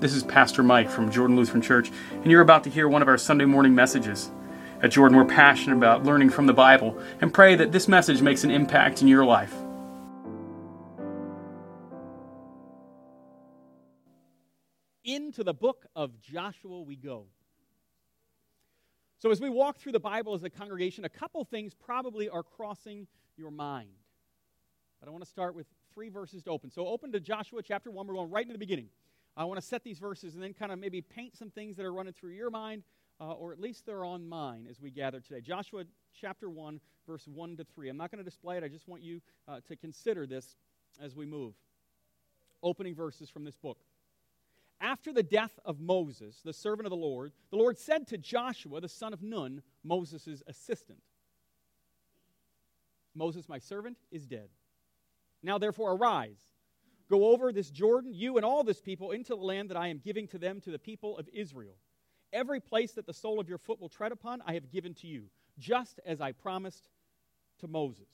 This is Pastor Mike from Jordan Lutheran Church, and you're about to hear one of our Sunday morning messages. At Jordan, we're passionate about learning from the Bible and pray that this message makes an impact in your life. Into the book of Joshua we go. So, as we walk through the Bible as a congregation, a couple things probably are crossing your mind. But I want to start with three verses to open. So, open to Joshua chapter 1. We're going right into the beginning. I want to set these verses and then kind of maybe paint some things that are running through your mind, uh, or at least they're on mine as we gather today. Joshua chapter 1, verse 1 to 3. I'm not going to display it, I just want you uh, to consider this as we move. Opening verses from this book. After the death of Moses, the servant of the Lord, the Lord said to Joshua, the son of Nun, Moses' assistant Moses, my servant, is dead. Now therefore arise Go over this Jordan, you and all this people, into the land that I am giving to them, to the people of Israel. Every place that the sole of your foot will tread upon, I have given to you, just as I promised to Moses.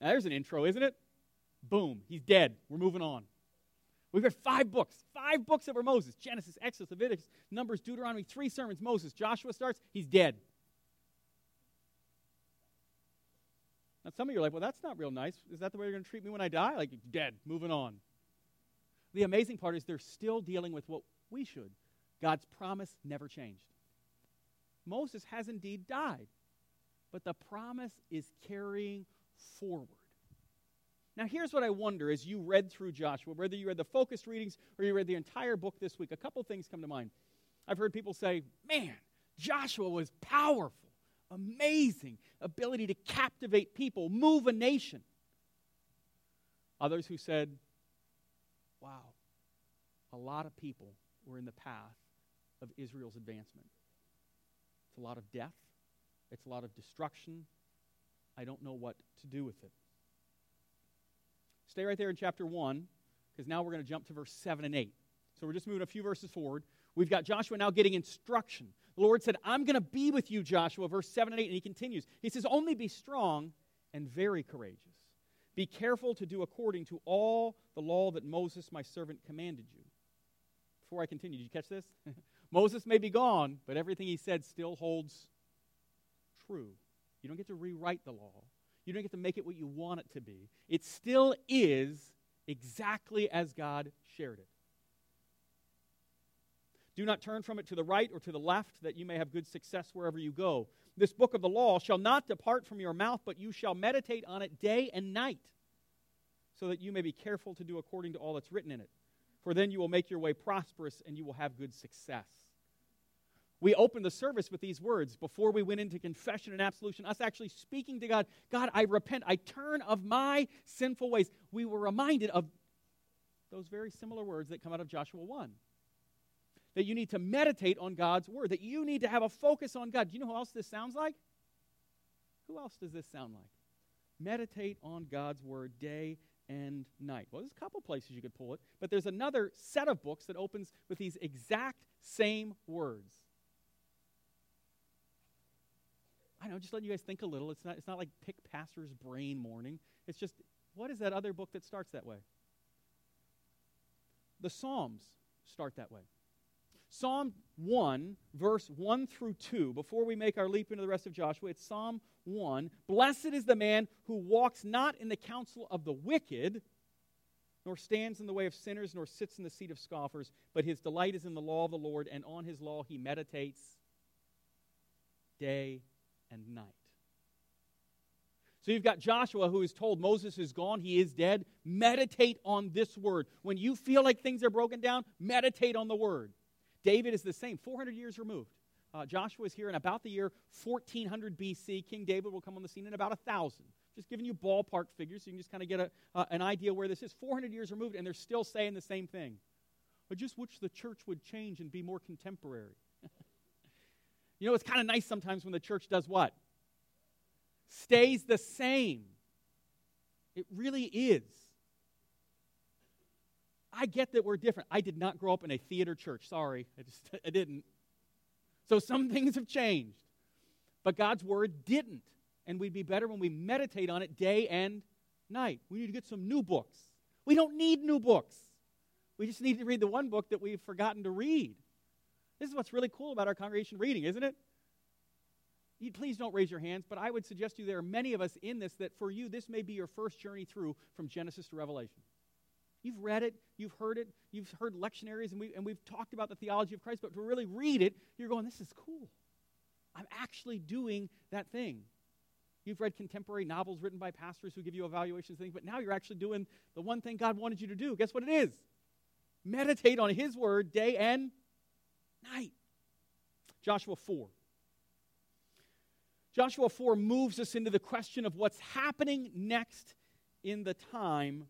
Now, there's an intro, isn't it? Boom, he's dead. We're moving on. We've got five books, five books were Moses Genesis, Exodus, Leviticus, Numbers, Deuteronomy, three sermons, Moses. Joshua starts, he's dead. Now, some of you are like, well, that's not real nice. Is that the way you're going to treat me when I die? Like, dead, moving on. The amazing part is they're still dealing with what we should. God's promise never changed. Moses has indeed died, but the promise is carrying forward. Now, here's what I wonder as you read through Joshua, whether you read the focused readings or you read the entire book this week, a couple things come to mind. I've heard people say, man, Joshua was powerful amazing ability to captivate people, move a nation. Others who said, wow, a lot of people were in the path of Israel's advancement. It's a lot of death, it's a lot of destruction. I don't know what to do with it. Stay right there in chapter 1, because now we're going to jump to verse 7 and 8. So we're just moving a few verses forward. We've got Joshua now getting instruction. The Lord said, I'm going to be with you, Joshua, verse 7 and 8. And he continues. He says, Only be strong and very courageous. Be careful to do according to all the law that Moses, my servant, commanded you. Before I continue, did you catch this? Moses may be gone, but everything he said still holds true. You don't get to rewrite the law, you don't get to make it what you want it to be. It still is exactly as God shared it. Do not turn from it to the right or to the left, that you may have good success wherever you go. This book of the law shall not depart from your mouth, but you shall meditate on it day and night, so that you may be careful to do according to all that's written in it. For then you will make your way prosperous and you will have good success. We opened the service with these words before we went into confession and absolution, us actually speaking to God God, I repent, I turn of my sinful ways. We were reminded of those very similar words that come out of Joshua 1 that you need to meditate on God's word, that you need to have a focus on God. Do you know who else this sounds like? Who else does this sound like? Meditate on God's word day and night. Well, there's a couple places you could pull it, but there's another set of books that opens with these exact same words. I know, just letting you guys think a little. It's not, it's not like pick pastor's brain morning. It's just, what is that other book that starts that way? The Psalms start that way. Psalm 1, verse 1 through 2, before we make our leap into the rest of Joshua, it's Psalm 1. Blessed is the man who walks not in the counsel of the wicked, nor stands in the way of sinners, nor sits in the seat of scoffers, but his delight is in the law of the Lord, and on his law he meditates day and night. So you've got Joshua who is told Moses is gone, he is dead. Meditate on this word. When you feel like things are broken down, meditate on the word. David is the same, 400 years removed. Uh, Joshua is here in about the year 1400 BC. King David will come on the scene in about 1,000. Just giving you ballpark figures so you can just kind of get a, uh, an idea where this is. 400 years removed, and they're still saying the same thing. I just wish the church would change and be more contemporary. you know, it's kind of nice sometimes when the church does what? Stays the same. It really is. I get that we're different. I did not grow up in a theater church. Sorry, I just I didn't. So some things have changed. But God's word didn't. And we'd be better when we meditate on it day and night. We need to get some new books. We don't need new books. We just need to read the one book that we've forgotten to read. This is what's really cool about our congregation reading, isn't it? You, please don't raise your hands, but I would suggest to you there are many of us in this that for you, this may be your first journey through from Genesis to Revelation. You've read it, you've heard it, you've heard lectionaries, and, we, and we've talked about the theology of Christ, but to really read it, you're going, this is cool. I'm actually doing that thing. You've read contemporary novels written by pastors who give you evaluations things, but now you're actually doing the one thing God wanted you to do. Guess what it is? Meditate on His word day and night. Joshua 4. Joshua 4 moves us into the question of what's happening next in the time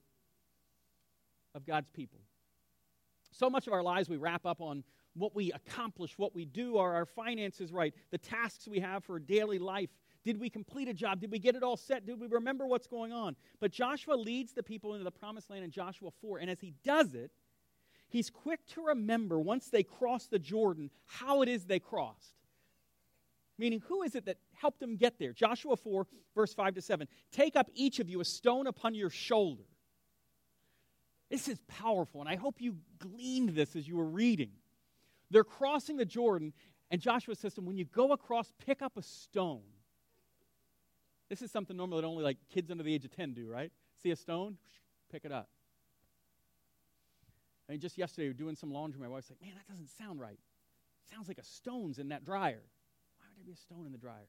of God's people. So much of our lives we wrap up on what we accomplish, what we do, are our finances right, the tasks we have for daily life. Did we complete a job? Did we get it all set? Did we remember what's going on? But Joshua leads the people into the promised land in Joshua 4, and as he does it, he's quick to remember once they cross the Jordan how it is they crossed. Meaning, who is it that helped them get there? Joshua 4, verse 5 to 7. Take up each of you a stone upon your shoulder. This is powerful, and I hope you gleaned this as you were reading. They're crossing the Jordan, and Joshua says to them, When you go across, pick up a stone. This is something normally that only like kids under the age of 10 do, right? See a stone, pick it up. I mean, just yesterday, we were doing some laundry. My wife's like, man, that doesn't sound right. It sounds like a stone's in that dryer. Why would there be a stone in the dryer?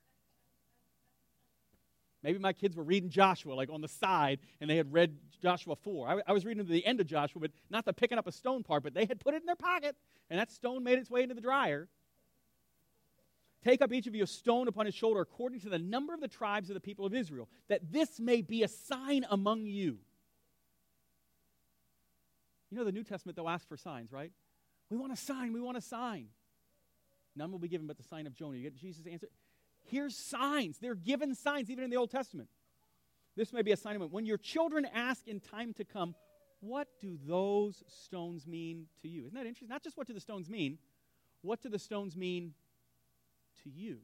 Maybe my kids were reading Joshua, like on the side, and they had read Joshua 4. I, I was reading to the end of Joshua, but not the picking up a stone part, but they had put it in their pocket, and that stone made its way into the dryer. Take up each of you a stone upon his shoulder according to the number of the tribes of the people of Israel, that this may be a sign among you. You know, the New Testament, they'll ask for signs, right? We want a sign, we want a sign. None will be given but the sign of Jonah. You get Jesus' answer? Here's signs. They're given signs even in the Old Testament. This may be a sign of it. When your children ask in time to come, what do those stones mean to you? Isn't that interesting? Not just what do the stones mean, what do the stones mean to you.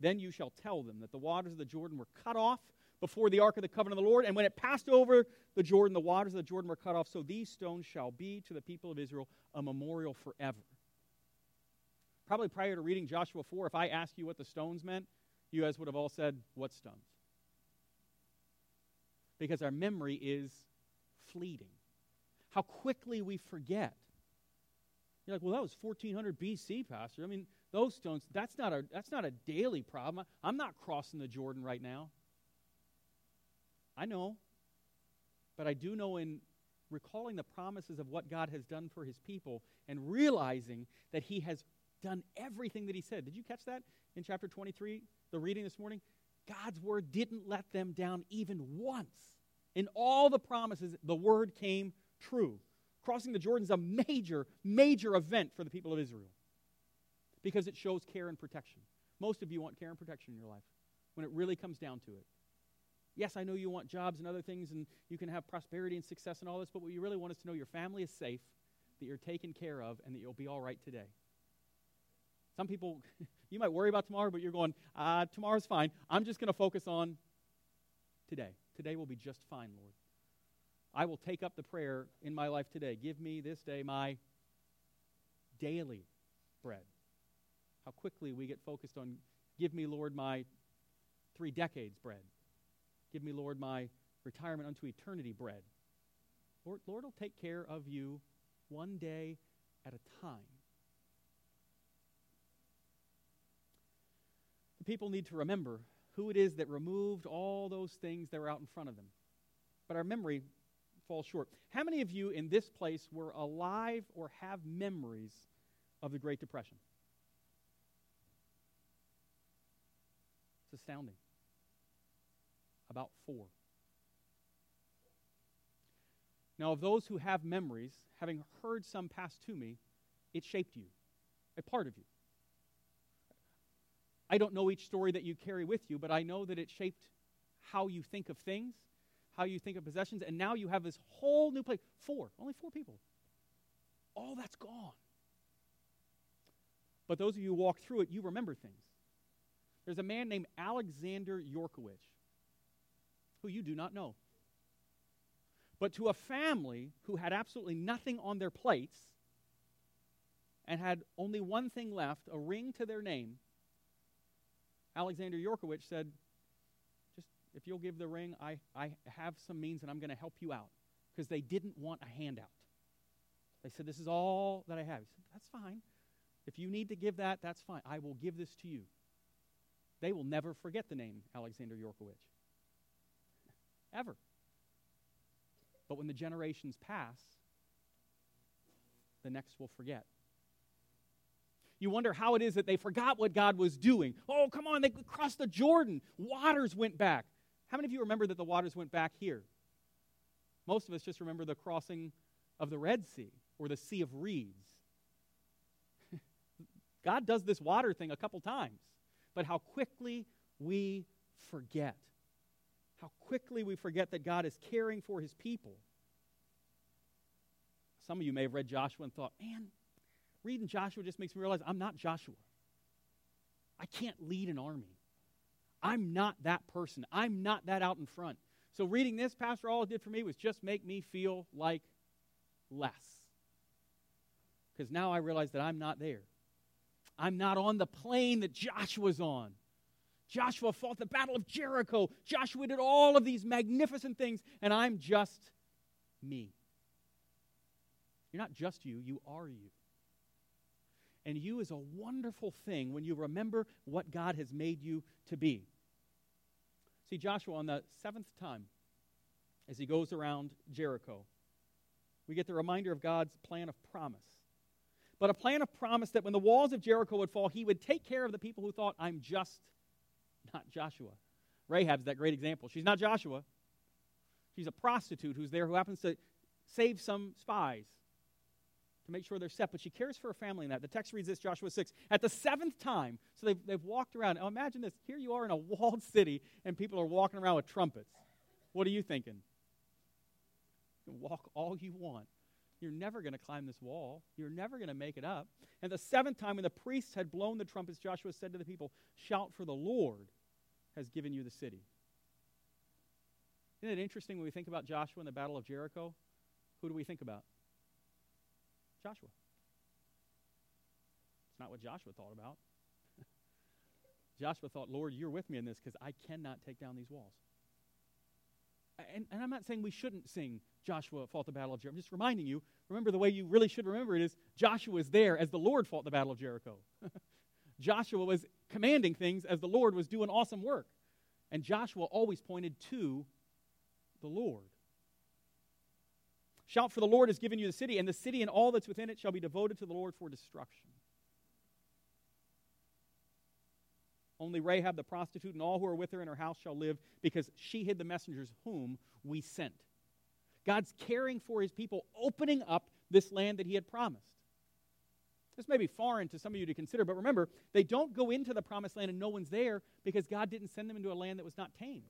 Then you shall tell them that the waters of the Jordan were cut off before the ark of the covenant of the Lord, and when it passed over the Jordan, the waters of the Jordan were cut off. So these stones shall be to the people of Israel a memorial forever. Probably prior to reading Joshua 4, if I asked you what the stones meant, you guys would have all said, What stones? Because our memory is fleeting. How quickly we forget. You're like, well, that was 1400 BC, Pastor. I mean, those stones, that's not a, that's not a daily problem. I'm not crossing the Jordan right now. I know. But I do know in recalling the promises of what God has done for his people and realizing that he has done everything that he said. Did you catch that in chapter 23, the reading this morning? God's word didn't let them down even once. In all the promises, the word came true. Crossing the Jordan is a major, major event for the people of Israel because it shows care and protection. Most of you want care and protection in your life when it really comes down to it. Yes, I know you want jobs and other things, and you can have prosperity and success and all this, but what you really want is to know your family is safe, that you're taken care of, and that you'll be all right today. Some people, you might worry about tomorrow, but you're going, uh, tomorrow's fine. I'm just going to focus on today. Today will be just fine, Lord. I will take up the prayer in my life today. Give me this day my daily bread. How quickly we get focused on, give me, Lord, my three decades bread. Give me, Lord, my retirement unto eternity bread. Lord, Lord will take care of you one day at a time. The people need to remember who it is that removed all those things that were out in front of them. But our memory falls short. How many of you in this place were alive or have memories of the Great Depression? It's astounding. About four. Now, of those who have memories, having heard some pass to me, it shaped you, a part of you. I don't know each story that you carry with you, but I know that it shaped how you think of things, how you think of possessions, and now you have this whole new place. Four, only four people. All that's gone. But those of you who walk through it, you remember things. There's a man named Alexander Yorkowicz, who you do not know. But to a family who had absolutely nothing on their plates and had only one thing left a ring to their name, Alexander Yorkowicz said, Just if you'll give the ring, I, I have some means and I'm going to help you out. Because they didn't want a handout. They said, This is all that I have. He said, That's fine. If you need to give that, that's fine. I will give this to you. They will never forget the name Alexander Yorkowicz. Ever. But when the generations pass, the next will forget. You wonder how it is that they forgot what God was doing. Oh, come on, they crossed the Jordan. Waters went back. How many of you remember that the waters went back here? Most of us just remember the crossing of the Red Sea or the Sea of Reeds. God does this water thing a couple times, but how quickly we forget how quickly we forget that God is caring for his people. Some of you may have read Joshua and thought, man, reading Joshua just makes me realize I'm not Joshua. I can't lead an army. I'm not that person. I'm not that out in front. So reading this, Pastor, all it did for me was just make me feel like less. Because now I realize that I'm not there. I'm not on the plane that Joshua's on. Joshua fought the Battle of Jericho. Joshua did all of these magnificent things, and I'm just me. You're not just you, you are you. And you is a wonderful thing when you remember what God has made you to be. See, Joshua, on the seventh time, as he goes around Jericho, we get the reminder of God's plan of promise. But a plan of promise that when the walls of Jericho would fall, he would take care of the people who thought, I'm just not Joshua. Rahab's that great example. She's not Joshua. She's a prostitute who's there who happens to save some spies to make sure they're set, but she cares for her family in that. The text reads this Joshua 6. At the seventh time, so they've, they've walked around. Now imagine this. Here you are in a walled city, and people are walking around with trumpets. What are you thinking? You can walk all you want. You're never going to climb this wall. You're never going to make it up. And the seventh time, when the priests had blown the trumpets, Joshua said to the people, Shout for the Lord has given you the city. Isn't it interesting when we think about Joshua in the Battle of Jericho? Who do we think about? Joshua. It's not what Joshua thought about. Joshua thought, Lord, you're with me in this because I cannot take down these walls. And, and, I'm not saying we shouldn't sing Joshua fought the battle of Jericho. I'm just reminding you, remember the way you really should remember it is Joshua was there as the Lord fought the battle of Jericho. Joshua was commanding things as the Lord was doing awesome work. And Joshua always pointed to the Lord. Shout for the Lord has given you the city, and the city and all that's within it shall be devoted to the Lord for destruction. Only Rahab the prostitute and all who are with her in her house shall live, because she hid the messengers whom we sent. God's caring for his people, opening up this land that he had promised. This may be foreign to some of you to consider, but remember, they don't go into the promised land and no one's there because God didn't send them into a land that was not tamed.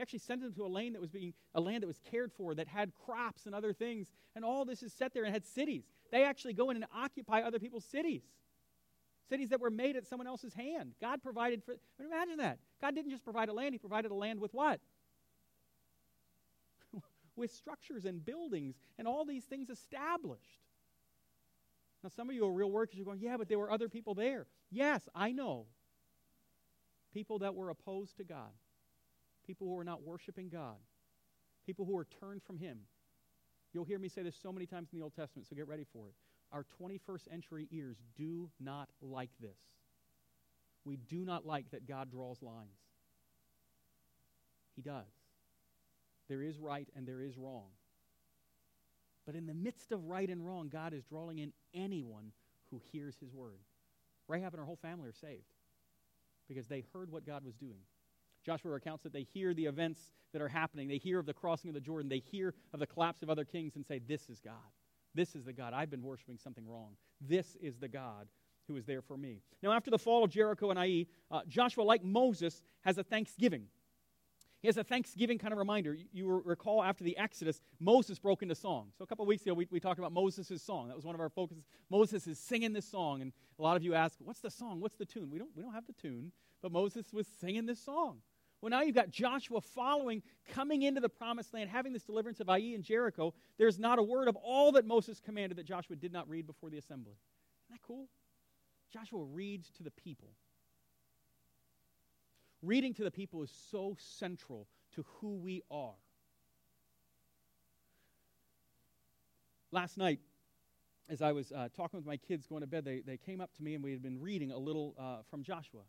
He actually sent them to a land that was being a land that was cared for, that had crops and other things, and all this is set there and had cities. They actually go in and occupy other people's cities. Cities that were made at someone else's hand. God provided for imagine that. God didn't just provide a land, He provided a land with what? with structures and buildings and all these things established. Now, some of you are real workers. You're going, yeah, but there were other people there. Yes, I know. People that were opposed to God, people who are not worshiping God, people who are turned from Him. You'll hear me say this so many times in the Old Testament, so get ready for it. Our 21st century ears do not like this. We do not like that God draws lines. He does. There is right and there is wrong. But in the midst of right and wrong, God is drawing in anyone who hears his word. Rahab and her whole family are saved because they heard what God was doing. Joshua recounts that they hear the events that are happening. They hear of the crossing of the Jordan. They hear of the collapse of other kings and say, This is God. This is the God. I've been worshiping something wrong. This is the God who is there for me. Now, after the fall of Jericho and Ai, uh, Joshua, like Moses, has a thanksgiving. He has a Thanksgiving kind of reminder. You, recall after the Exodus, Moses broke into song. So a couple weeks ago, we, we talked about Moses' song. That was one of our focuses. Moses is singing this song, and a lot of you ask, what's the song? What's the tune? We don't, we don't have the tune, but Moses was singing this song. Well, now you've got Joshua following, coming into the promised land, having this deliverance of Ai and Jericho. There's not a word of all that Moses commanded that Joshua did not read before the assembly. Isn't that cool? Joshua reads to the people. Reading to the people is so central to who we are. Last night, as I was uh, talking with my kids going to bed, they, they came up to me and we had been reading a little uh, from Joshua.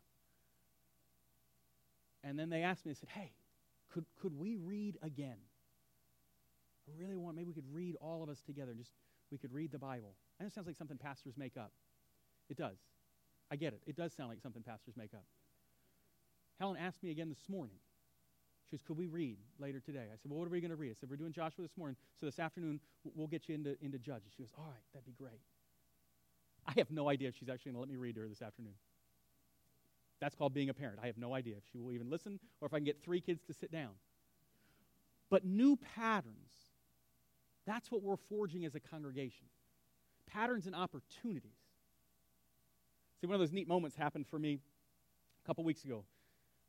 And then they asked me, they said, hey, could, could we read again? I really want, maybe we could read all of us together. Just, we could read the Bible. And it sounds like something pastors make up. It does. I get it. It does sound like something pastors make up. Helen asked me again this morning. She goes, Could we read later today? I said, Well, what are we going to read? I said, We're doing Joshua this morning, so this afternoon we'll get you into, into Judges. She goes, All right, that'd be great. I have no idea if she's actually going to let me read to her this afternoon. That's called being a parent. I have no idea if she will even listen or if I can get three kids to sit down. But new patterns, that's what we're forging as a congregation patterns and opportunities. See, one of those neat moments happened for me a couple weeks ago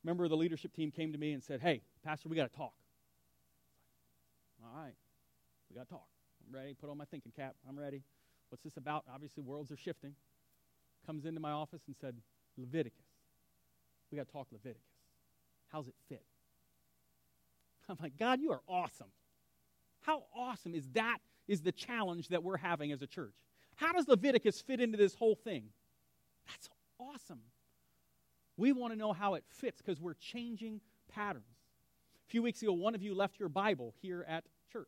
member of the leadership team came to me and said, Hey, Pastor, we got to talk. All right, we got to talk. I'm ready. Put on my thinking cap. I'm ready. What's this about? Obviously, worlds are shifting. Comes into my office and said, Leviticus. We got to talk Leviticus. How's it fit? I'm like, God, you are awesome. How awesome is that? Is the challenge that we're having as a church. How does Leviticus fit into this whole thing? That's awesome. We want to know how it fits because we're changing patterns. A few weeks ago, one of you left your Bible here at church.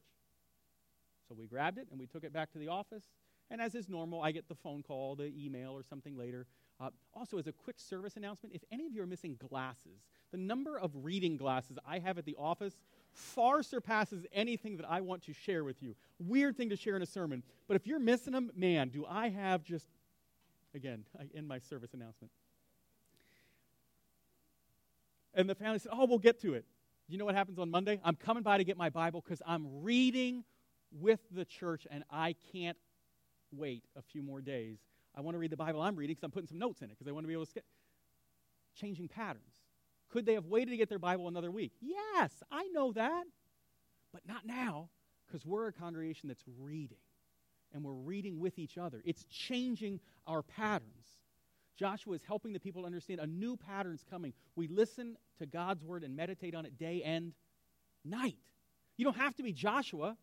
So we grabbed it and we took it back to the office. And as is normal, I get the phone call, the email, or something later. Uh, also, as a quick service announcement, if any of you are missing glasses, the number of reading glasses I have at the office far surpasses anything that I want to share with you. Weird thing to share in a sermon. But if you're missing them, man, do I have just, again, I end my service announcement. And the family said, Oh, we'll get to it. You know what happens on Monday? I'm coming by to get my Bible because I'm reading with the church and I can't wait a few more days. I want to read the Bible I'm reading because I'm putting some notes in it because I want to be able to skip. Changing patterns. Could they have waited to get their Bible another week? Yes, I know that. But not now because we're a congregation that's reading and we're reading with each other. It's changing our patterns. Joshua is helping the people understand a new pattern's coming. We listen to God's word and meditate on it day and night. You don't have to be Joshua.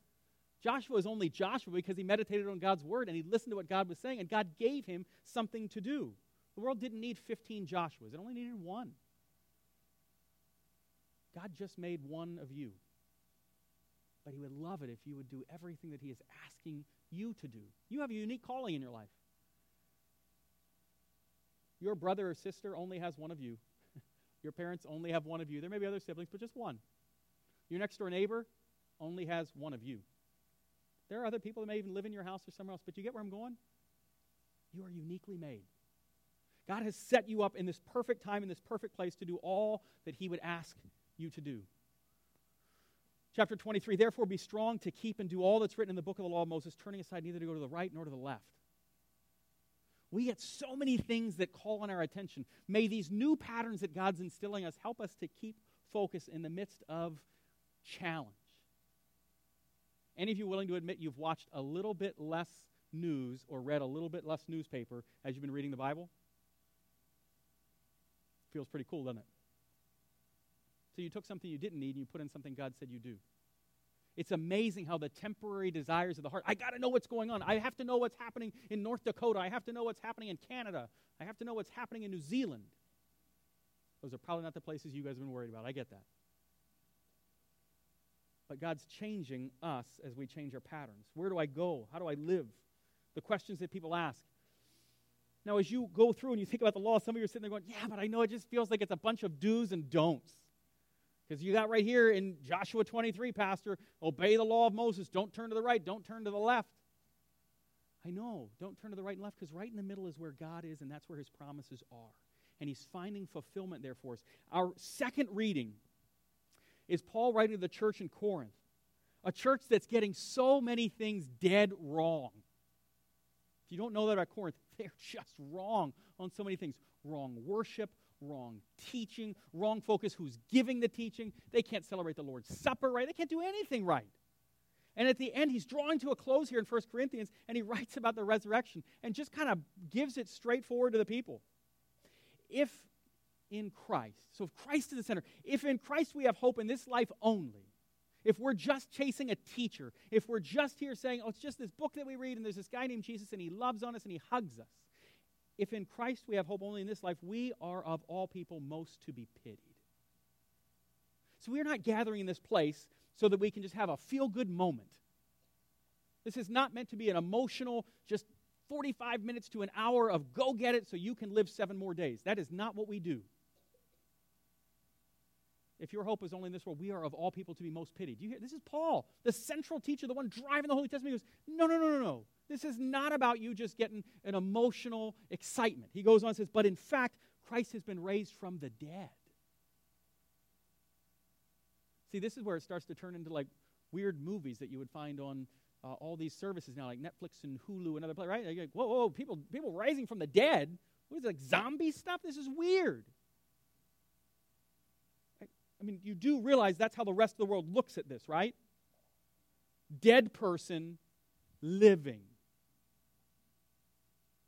Joshua is only Joshua because he meditated on God's word and he listened to what God was saying, and God gave him something to do. The world didn't need 15 Joshuas, it only needed one. God just made one of you. But he would love it if you would do everything that he is asking you to do. You have a unique calling in your life. Your brother or sister only has one of you. Your parents only have one of you. There may be other siblings, but just one. Your next door neighbor only has one of you. There are other people that may even live in your house or somewhere else, but you get where I'm going? You are uniquely made. God has set you up in this perfect time, in this perfect place to do all that He would ask you to do. Chapter 23 Therefore, be strong to keep and do all that's written in the book of the law of Moses, turning aside neither to go to the right nor to the left we get so many things that call on our attention. May these new patterns that God's instilling us help us to keep focus in the midst of challenge. Any of you willing to admit you've watched a little bit less news or read a little bit less newspaper as you've been reading the Bible? Feels pretty cool, doesn't it? So you took something you didn't need and you put in something God said you do. It's amazing how the temporary desires of the heart, I got to know what's going on. I have to know what's happening in North Dakota. I have to know what's happening in Canada. I have to know what's happening in New Zealand. Those are probably not the places you guys have been worried about. I get that. But God's changing us as we change our patterns. Where do I go? How do I live? The questions that people ask. Now, as you go through and you think about the law, some of you are sitting there going, Yeah, but I know it just feels like it's a bunch of do's and don'ts. Because you got right here in Joshua 23, Pastor, obey the law of Moses. Don't turn to the right, don't turn to the left. I know, don't turn to the right and left because right in the middle is where God is, and that's where his promises are. And he's finding fulfillment there for us. Our second reading is Paul writing to the church in Corinth, a church that's getting so many things dead wrong. If you don't know that about Corinth, they're just wrong on so many things wrong worship, wrong teaching, wrong focus, who's giving the teaching. They can't celebrate the Lord's Supper right. They can't do anything right. And at the end, he's drawing to a close here in 1 Corinthians, and he writes about the resurrection and just kind of gives it straightforward to the people. If in Christ, so if Christ is the center, if in Christ we have hope in this life only, if we're just chasing a teacher, if we're just here saying, oh, it's just this book that we read and there's this guy named Jesus and he loves on us and he hugs us, if in Christ we have hope only in this life, we are of all people most to be pitied. So we're not gathering in this place so that we can just have a feel good moment. This is not meant to be an emotional, just 45 minutes to an hour of go get it so you can live seven more days. That is not what we do. If your hope is only in this world, we are of all people to be most pitied. Do You hear this is Paul, the central teacher, the one driving the Holy Testament. He goes, No, no, no, no, no. This is not about you just getting an emotional excitement. He goes on and says, But in fact, Christ has been raised from the dead. See, this is where it starts to turn into like weird movies that you would find on uh, all these services now, like Netflix and Hulu and other places, right? Like, whoa, whoa, people, people rising from the dead. What is it, like zombie stuff? This is weird. I mean, you do realize that's how the rest of the world looks at this, right? Dead person living.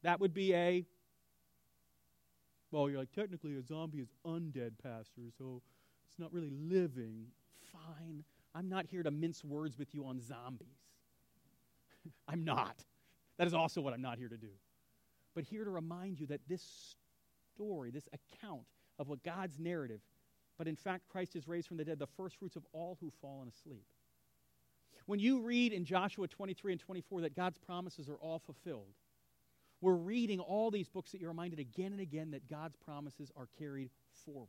That would be a, well, you're like, technically a zombie is undead, Pastor, so it's not really living fine. I'm not here to mince words with you on zombies. I'm not. That is also what I'm not here to do. But here to remind you that this story, this account of what God's narrative, but in fact, Christ is raised from the dead, the first fruits of all who've fallen asleep. When you read in Joshua 23 and 24 that God's promises are all fulfilled, we're reading all these books that you're reminded again and again that God's promises are carried forward.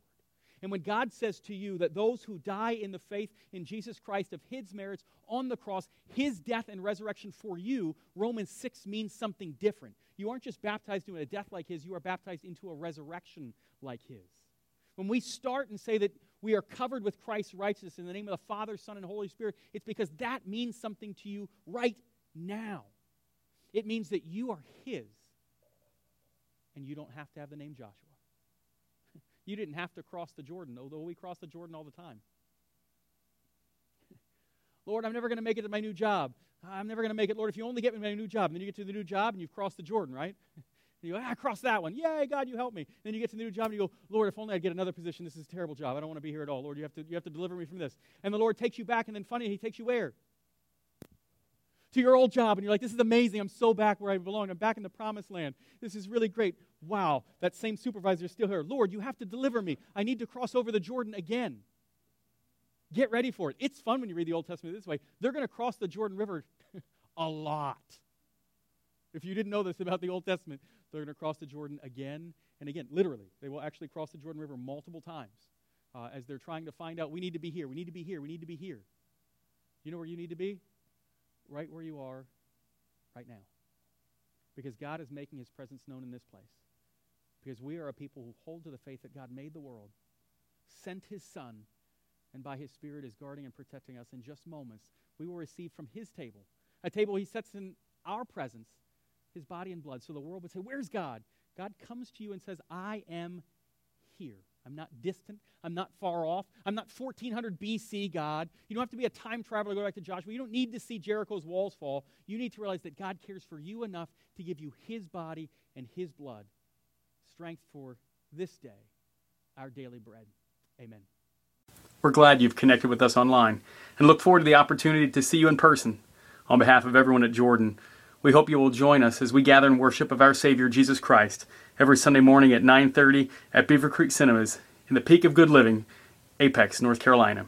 And when God says to you that those who die in the faith in Jesus Christ of his merits on the cross, his death and resurrection for you, Romans 6 means something different. You aren't just baptized into a death like his, you are baptized into a resurrection like his. When we start and say that we are covered with Christ's righteousness in the name of the Father, Son, and Holy Spirit, it's because that means something to you right now. It means that you are his, and you don't have to have the name Joshua. You didn't have to cross the Jordan, although we cross the Jordan all the time. Lord, I'm never going to make it to my new job. I'm never going to make it. Lord, if you only get me my new job, and then you get to the new job and you've crossed the Jordan, right? And you go, ah, I crossed that one. Yay, God, you help me. Then you get to the new job and you go, Lord, if only I'd get another position. This is a terrible job. I don't want to be here at all. Lord, you have to, you have to deliver me from this. And the Lord takes you back, and then funny, He takes you where? To your old job, and you're like, this is amazing. I'm so back where I belong. I'm back in the promised land. This is really great wow, that same supervisor is still here. Lord, you have to deliver me. I need to cross over the Jordan again. Get ready for it. It's fun when you read the Old Testament this way. They're going to cross the Jordan River a lot. If you didn't know this about the Old Testament, they're going to cross the Jordan again and again. Literally, they will actually cross the Jordan River multiple times uh, as they're trying to find out we need to be here, we need to be here, we need to be here. You know where you need to be? Right where you are right now. Because God is making his presence known in this place. Because we are a people who hold to the faith that God made the world, sent his Son, and by his Spirit is guarding and protecting us in just moments. We will receive from his table, a table he sets in our presence, his body and blood. So the world would say, Where's God? God comes to you and says, I am here. I'm not distant. I'm not far off. I'm not 1400 BC, God. You don't have to be a time traveler to go back to Joshua. You don't need to see Jericho's walls fall. You need to realize that God cares for you enough to give you his body and his blood strength for this day, our daily bread. Amen. We're glad you've connected with us online and look forward to the opportunity to see you in person. On behalf of everyone at Jordan, we hope you will join us as we gather in worship of our Savior Jesus Christ every Sunday morning at 9:30 at Beaver Creek Cinemas in the peak of good living, Apex, North Carolina.